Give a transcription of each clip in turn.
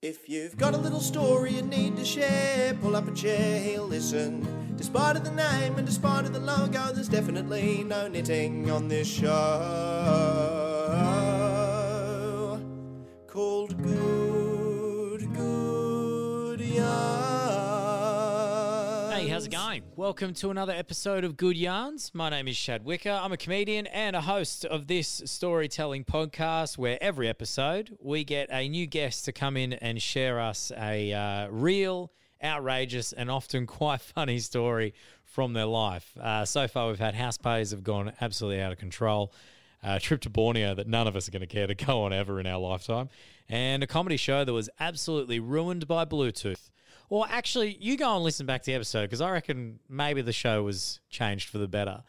If you've got a little story you need to share, pull up a chair, he'll listen. Despite of the name and despite of the logo, there's definitely no knitting on this show. Yarns. Hey, it going? Welcome to another episode of Good Yarns. My name is Shad Wicka. I'm a comedian and a host of this storytelling podcast where every episode we get a new guest to come in and share us a uh, real, outrageous, and often quite funny story from their life. Uh, so far, we've had house pays have gone absolutely out of control. A trip to Borneo that none of us are going to care to go on ever in our lifetime, and a comedy show that was absolutely ruined by Bluetooth. Or actually, you go and listen back to the episode because I reckon maybe the show was changed for the better.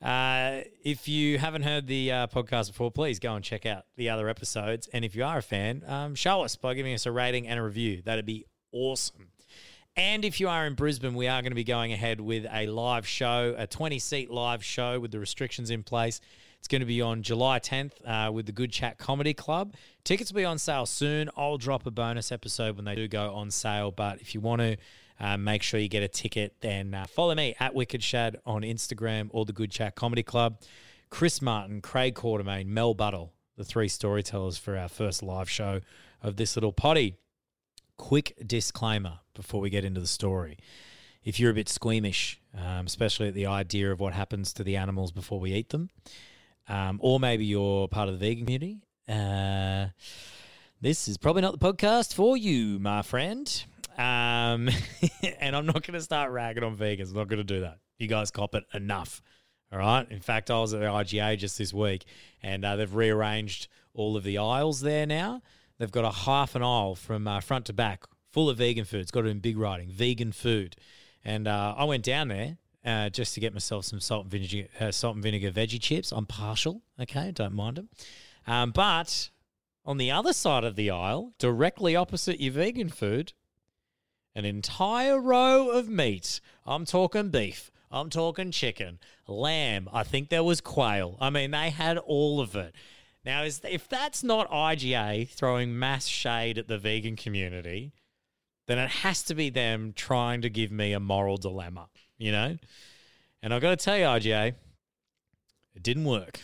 Uh, if you haven't heard the uh, podcast before, please go and check out the other episodes. And if you are a fan, um, show us by giving us a rating and a review. That'd be awesome. And if you are in Brisbane, we are going to be going ahead with a live show, a 20 seat live show with the restrictions in place. It's going to be on July 10th uh, with the Good Chat Comedy Club. Tickets will be on sale soon. I'll drop a bonus episode when they do go on sale. But if you want to uh, make sure you get a ticket, then uh, follow me at Wicked Shad on Instagram or the Good Chat Comedy Club. Chris Martin, Craig Quartermaine, Mel Buttle, the three storytellers for our first live show of this little potty. Quick disclaimer before we get into the story. If you're a bit squeamish, um, especially at the idea of what happens to the animals before we eat them, um, or maybe you're part of the vegan community, uh, this is probably not the podcast for you, my friend. Um, and I'm not going to start ragging on vegans. I'm not going to do that. You guys cop it enough. All right. In fact, I was at the IGA just this week and uh, they've rearranged all of the aisles there now. They've got a half an aisle from uh, front to back full of vegan food. It's got it in big writing vegan food. And uh, I went down there uh, just to get myself some salt and vinegar, uh, salt and vinegar veggie chips. I'm partial, okay, don't mind them. Um, but on the other side of the aisle, directly opposite your vegan food, an entire row of meat. I'm talking beef. I'm talking chicken, lamb. I think there was quail. I mean, they had all of it. Now, is, if that's not IGA throwing mass shade at the vegan community, then it has to be them trying to give me a moral dilemma, you know? And I've got to tell you, IGA, it didn't work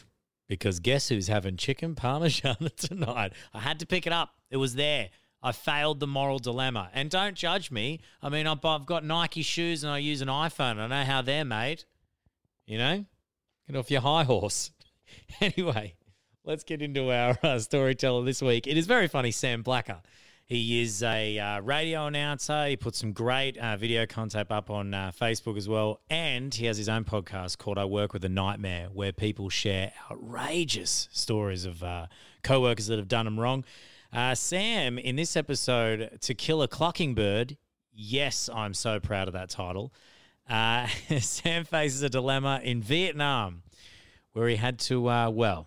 because guess who's having chicken parmesan tonight? I had to pick it up. It was there. I failed the moral dilemma. And don't judge me. I mean, I've I've got Nike shoes and I use an iPhone. I know how they're made. You know? Get off your high horse. anyway, let's get into our uh, storyteller this week. It is very funny, Sam Blacker. He is a uh, radio announcer. He puts some great uh, video content up on uh, Facebook as well. And he has his own podcast called I Work with a Nightmare, where people share outrageous stories of uh, co workers that have done them wrong. Uh, Sam, in this episode, To Kill a Clucking Bird, yes, I'm so proud of that title. Uh, Sam faces a dilemma in Vietnam where he had to, well,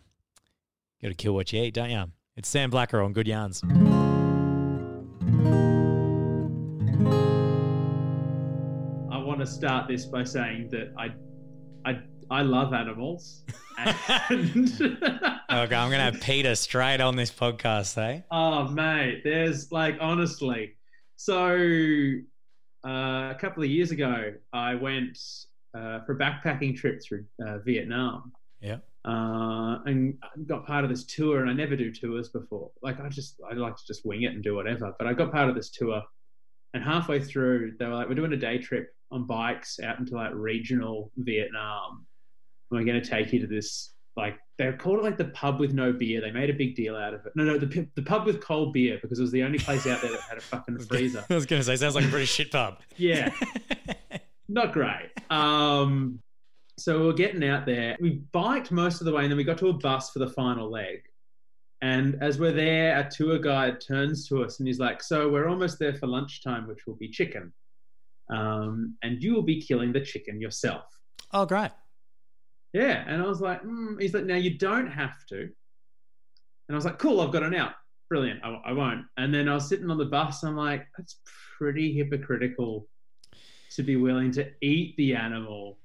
got to kill what you eat, don't you? It's Sam Blacker on Good Yarns. To start this by saying that I, I, I love animals. And Okay, I'm to have Peter straight on this podcast, eh? oh, mate, there's like honestly. So, uh, a couple of years ago, I went uh, for a backpacking trip through uh, Vietnam. Yeah. Uh, and got part of this tour, and I never do tours before. Like I just, I like to just wing it and do whatever. But I got part of this tour, and halfway through, they were like, "We're doing a day trip on bikes out into like regional Vietnam. And we're going to take you to this like they called it like the pub with no beer. They made a big deal out of it. No, no, the the pub with cold beer because it was the only place out there that had a fucking freezer. I was going to say, sounds like a pretty shit pub. Yeah, not great. Um, so we're getting out there. We biked most of the way, and then we got to a bus for the final leg. And as we're there, our tour guide turns to us and he's like, "So we're almost there for lunchtime, which will be chicken, um, and you will be killing the chicken yourself." Oh, great. Yeah, and I was like, mm. "He's like, now you don't have to." And I was like, "Cool, I've got an out. Brilliant. I, I won't." And then I was sitting on the bus. I'm like, "That's pretty hypocritical to be willing to eat the animal."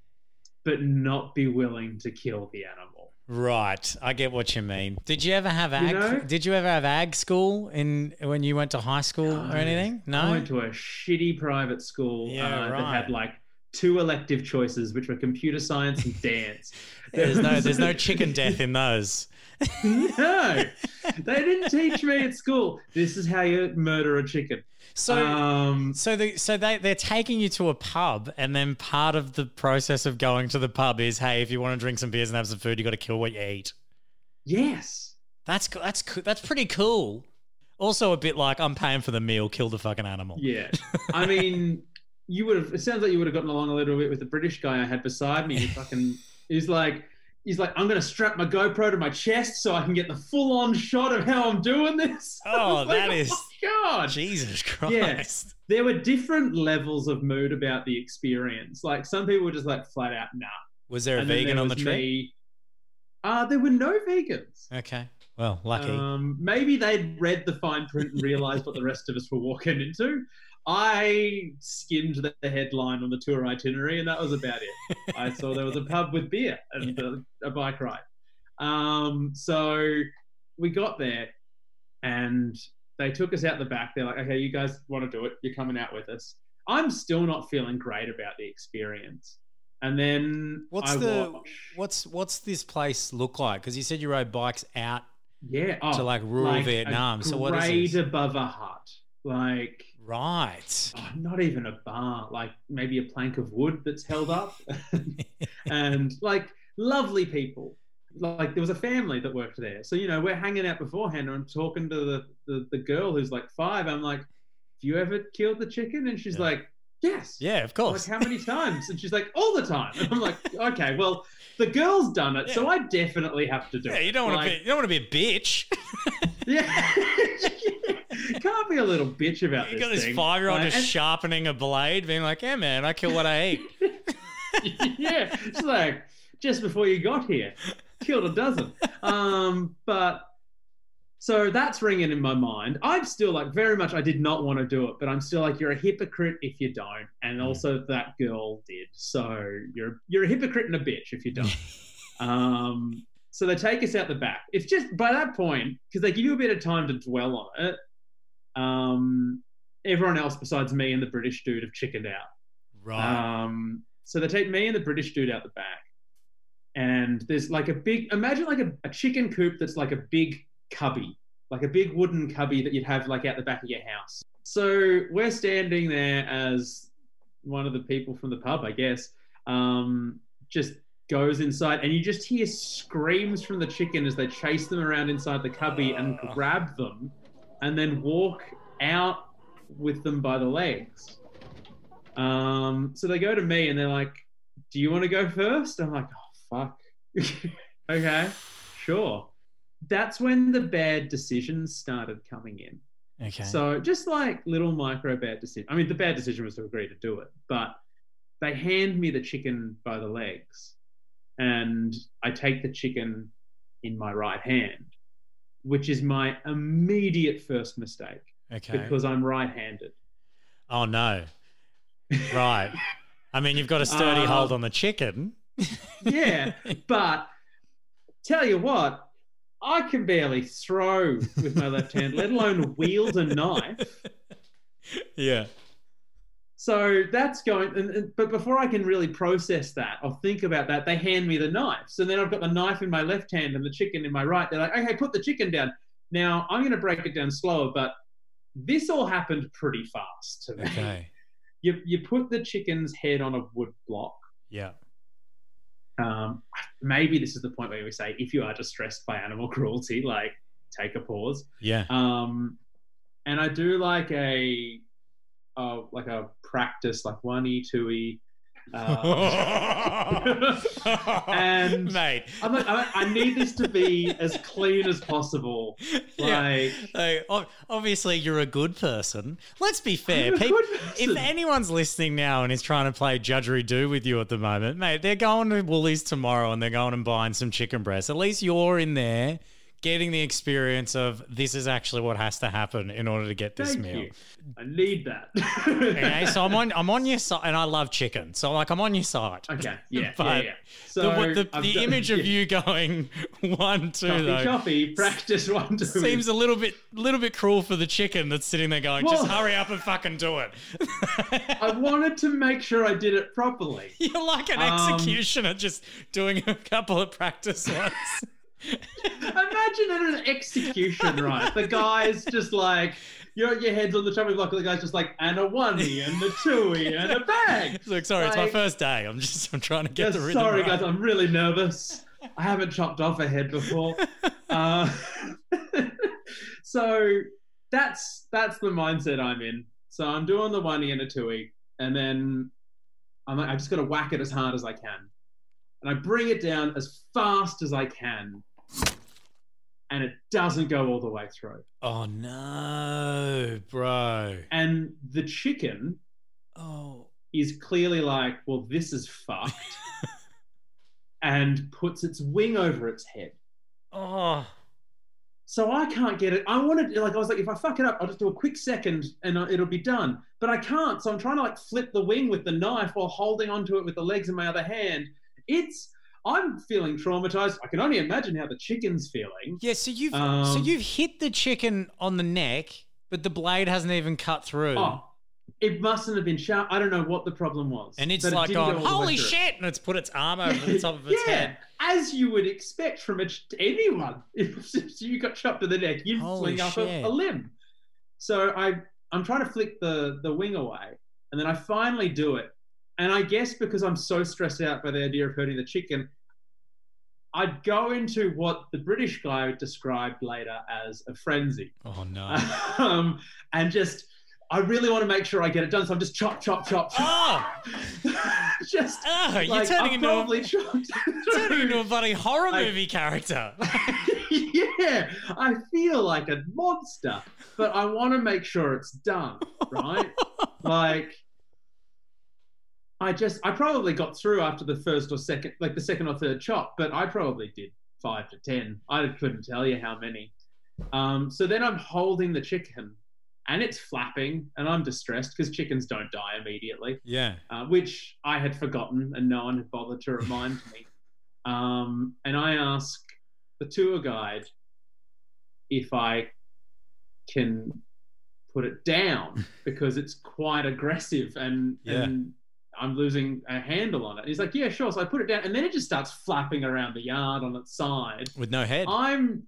but not be willing to kill the animal. Right, I get what you mean. Did you ever have ag? know? Did you ever have ag school in when you went to high school or anything? No. I went to a shitty private school Yeah, uh, that had like two elective choices, which were computer science and dance. there's no there's no chicken death in those. no, they didn't teach me at school. This is how you murder a chicken. So um, so the, so they they're taking you to a pub, and then part of the process of going to the pub is, hey, if you want to drink some beers and have some food, you got to kill what you eat. yes, That's that's that's pretty cool. Also, a bit like I'm paying for the meal, kill the fucking animal. yeah. I mean, you would have. It sounds like you would have gotten along a little bit with the British guy I had beside me. He fucking, he's like. He's like, I'm gonna strap my GoPro to my chest so I can get the full-on shot of how I'm doing this. Oh, like, that is- my god! Jesus Christ. Yeah. there were different levels of mood about the experience. Like some people were just like flat out nah. Was there a And vegan there on the trip? me. Uh, there were no vegans. Okay. Well, lucky. Um, maybe they'd read the fine print and realized what the rest of us were walking into. I skimmed the headline on the tour itinerary, and that was about it. I saw there was a pub with beer and a, a bike ride. Um, so we got there, and they took us out the back. They're like, "Okay, you guys want to do it? You're coming out with us." I'm still not feeling great about the experience. And then what's I the watch- what's what's this place look like? Because you said you rode bikes out yeah oh, to like rural Vietnam. A So what is this? above a hut, like Right. oh, not even a bar, like maybe a plank of wood that's held up, and like lovely people. Like there was a family that worked there, so you know we're hanging out beforehand. And I'm talking to the, the the girl who's like five. I'm like, "Do you ever kill the chicken?" And she's Yeah. like, "Yes." Yeah, of I'm course. Like how many times? And she's like, "All the time." And I'm like, "Okay, well, the girl's done it, so I definitely have to do yeah, it." you don't want Like, to be you don't want to be a bitch. Yeah. Can't be a little bitch about you this. You got this five year old Like, just sharpening a blade, being like, "Yeah, man, I kill what I eat." yeah. It's like just before you got here, killed a dozen. Um, but so that's ringing in my mind. I'm still like very much. I did not want to do it, but I'm still like you're a hypocrite if you don't, and Mm. also that girl did. So you're you're a hypocrite and a bitch if you don't. Um, so they take us out the back. It's just by that point because they give you a bit of time to dwell on it. Um, everyone else besides me and the British dude have chickened out. right. Um, so they take me and the British dude out the back, and there's like a big. Imagine like a, a chicken coop that's like a big cubby, like a big wooden cubby that you'd have like out the back of your house. So we're standing there as one of the people from the pub, I guess, um, just goes inside, and you just hear screams from the chicken as they chase them around inside the cubby and Oh. grab them, and then walk out with them by the legs. Um, so they go to me and they're like, "Do you want to go first? I'm like, "Oh fuck, okay, sure." That's when the bad decisions started coming in. okay. So just like little micro bad decision. I mean, the bad decision was to agree to do it, but they hand me the chicken by the legs, and I take the chicken in my right hand, which is my immediate first mistake okay. because I'm right-handed. oh no. Right. I mean, you've got a sturdy Um, hold on the chicken. Yeah, but tell you what, I can barely throw with my left hand, let alone wield a knife. yeah. So that's going, and, and- but before I can really process that or think about that, they hand me the knife. So then I've got the knife in my left hand and the chicken in my right. They're like, okay, put the chicken down. Now I'm going to break it down slower, but this all happened pretty fast to me. Okay. You, you put the chicken's head on a wood block. Yeah. Um, maybe this is the point where we say, if you are distressed by animal cruelty, like take a pause. Yeah. Um, and I do like a, uh, like a practice, like one e, two e. Uh, And- mate, I'm like, I, I need this to be as clean as possible. yeah. Like, ob- obviously, you're a good person. Let's be fair. I'm a Peop- good if anyone's listening now and is trying to play judgery-do with you at the moment, mate, they're going to Woolies tomorrow and they're going and buying some chicken breasts. At least you're in there getting the experience of this is actually what has to happen in order to get this Thank meal. you. I need that. Okay, so I'm on I'm on your side, and I love chicken. So like I'm on your side. Okay, yeah, But yeah, yeah. So the the, the got- image of yeah. you going one two though choppy, practice one, two. seems a little bit little bit cruel for the chicken that's sitting there going, just hurry up and fucking do it. I wanted to make sure I did it properly. You're like an Um, executioner just doing a couple of practice ones. Imagine at an execution, right? The guy's just like, your your head's on the chopping block, and the guy's just like, and a oney, and a twoey, and a bag. Look, sorry, it's my first day. I'm just I'm trying to get Yes, the rhythm sorry, right. guys, I'm really nervous. I haven't chopped off a head before. Uh, so that's that's the mindset I'm in. So I'm doing the oney and a twoey, and then I'm like, I just got to whack it as hard as I can, and I bring it down as fast as I can, and it doesn't go all the way through. Oh no, bro. And the chicken Oh. is clearly like, well, this is fucked, and puts its wing over its head. Oh. So I can't get it. I wanted, like, I was like, if I fuck it up, I'll just do a quick second and it'll be done. But I can't. So I'm trying to like flip the wing with the knife while holding onto it with the legs in my other hand. It's, I'm feeling traumatized. I can only imagine how the chicken's feeling. Yeah, so you've so Um, you've hit the chicken on the neck, but the blade hasn't even cut through. Oh, it mustn't have been sharp. I don't know what the problem was. and it's it like didn't going, go all the way holy shit! And it's put its arm over the top of its yeah, head. as you would expect from a, anyone. If you got chopped to the neck, you'd Holy fling off a, a limb. So I, I'm trying to flick the the wing away, and then I finally do it. And I guess because I'm so stressed out by the idea of hurting the chicken, I'd go into what the British guy described later as a frenzy, Oh no. um, and just. I really want to make sure I get it done, so I'm just chop, chop, chop, chop. oh, just oh, you're like, turning into probably a, turning into a bloody horror I- movie character. yeah, I feel like a monster, but I want to make sure it's done, right? like, I just, I probably got through after the first or second, like the second or third chop, but I probably did five to 10. I couldn't tell you how many. Um, so then I'm holding the chicken and it's flapping and I'm distressed because chickens don't die immediately yeah. uh, which I had forgotten and no one had bothered to remind me. Um, and I ask the tour guide if I can put it down because it's quite aggressive and, Yeah. and I'm losing a handle on it. He's like, yeah, sure. So I put it down and then it just starts flapping around the yard on its side. With no head. I'm,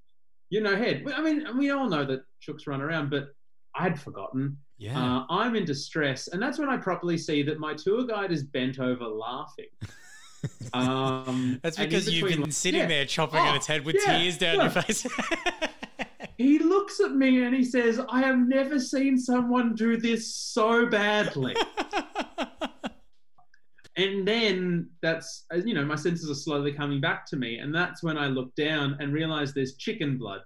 you know, head. I mean, we all know that chooks run around, but I'd forgotten. yeah. Uh, I'm in distress, and that's when I properly see that my tour guide is bent over laughing. Um, That's and because you've been sitting yeah. there chopping Oh, at its head with yeah, tears down your face. He looks at me and he says, "I have never seen someone do this so badly." and then that's you know my senses are slowly coming back to me, and that's when I look down and realize there's chicken blood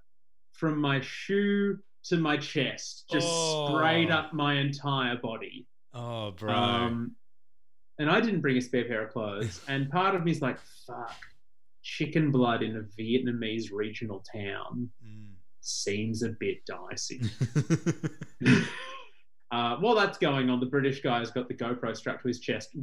from my shoe to my chest, just sprayed Oh. up my entire body. oh, bro. Um, and I didn't bring a spare pair of clothes. And part of me is like, fuck, chicken blood in a Vietnamese regional town Mm. seems a bit dicey. uh, while that's going on, the British guy's got the GoPro strapped to his chest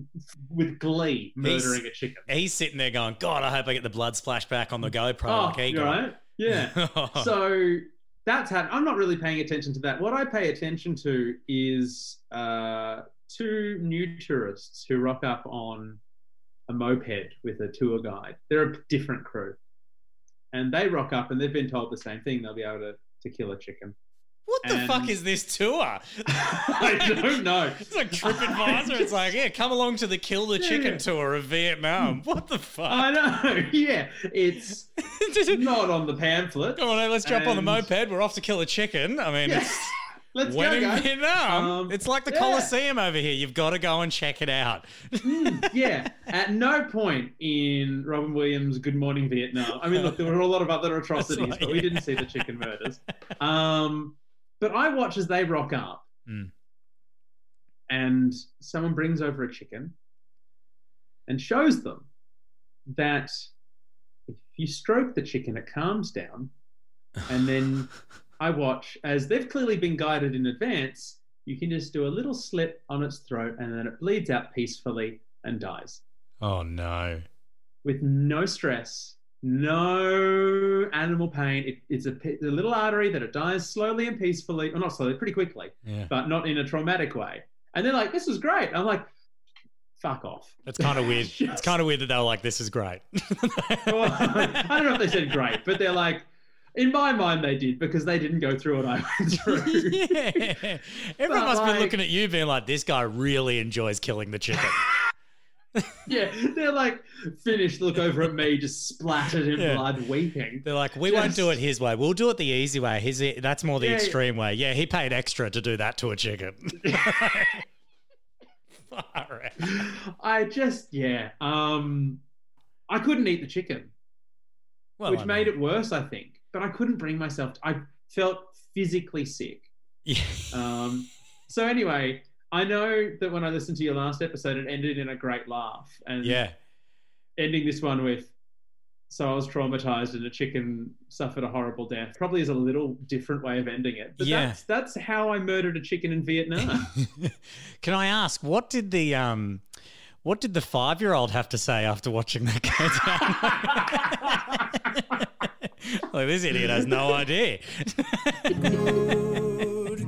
with glee, murdering a chicken. He's sitting there going, God, I hope I get the blood splash back on the GoPro. Oh, like you're right. Yeah. so that's how I'm not really paying attention to that. What I pay attention to is uh, two new tourists who rock up on a moped with a tour guide. They're a different crew, and they rock up and they've been told the same thing. They'll be able to to kill a chicken. What the and- fuck is this tour? I don't know. It's like TripAdvisor. It's like, yeah, come along to the Kill the Chicken Yeah. tour of Vietnam. What the fuck? I know. Yeah, it's not on the pamphlet. Come on, let's jump on the moped. We're off to kill a chicken. I mean, Yeah. it's Let's when go, in. Vietnam. Um, it's like the yeah. Coliseum over here. You've got to go and check it out. Mm, yeah. At no point in Robin Williams' Good Morning Vietnam. I mean, look, there were a lot of other atrocities, right, but we yeah. didn't see the chicken murders. Um, but I watch as they rock up, Mm. and someone brings over a chicken and shows them that if you stroke the chicken, it calms down, And then I watch as they've clearly been guided in advance. You can just do a little slit on its throat, and then it bleeds out peacefully and dies Oh no. with no stress, no animal pain. It, it's a little artery that it dies slowly and peacefully, or not slowly, pretty quickly, Yeah. but not in a traumatic way. And they're like, "This is great." I'm like, "Fuck off." That's kind of weird. It's kind of weird that they were like, "This is great." Well, I don't know if they said great, but they're like, in my mind, they did because they didn't go through what I went through. yeah. Everyone But, must be looking at you, being like, "This guy really enjoys killing the chicken." Yeah, they're like finished. Look over at me, just splattered in Yeah. blood, weeping. They're like, "We won't do it his way. We'll do it the easy way. His that's more the Yeah. extreme way." Yeah, he paid extra to do that to a chicken. Far out. I just, yeah, um, I couldn't eat the chicken, Well, which I made it worse, I think. But I couldn't bring myself. To, I felt physically sick. Yeah. Um, so anyway, I know that when I listened to your last episode, it ended in a great laugh, and yeah. ending this one with so I was traumatized and a chicken suffered a horrible death probably is a little different way of ending it. But Yeah. that's that's how I murdered a chicken in Vietnam. Can I ask what did the um what did the five year old have to say after watching that go down? like this idiot has no idea.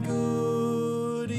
Good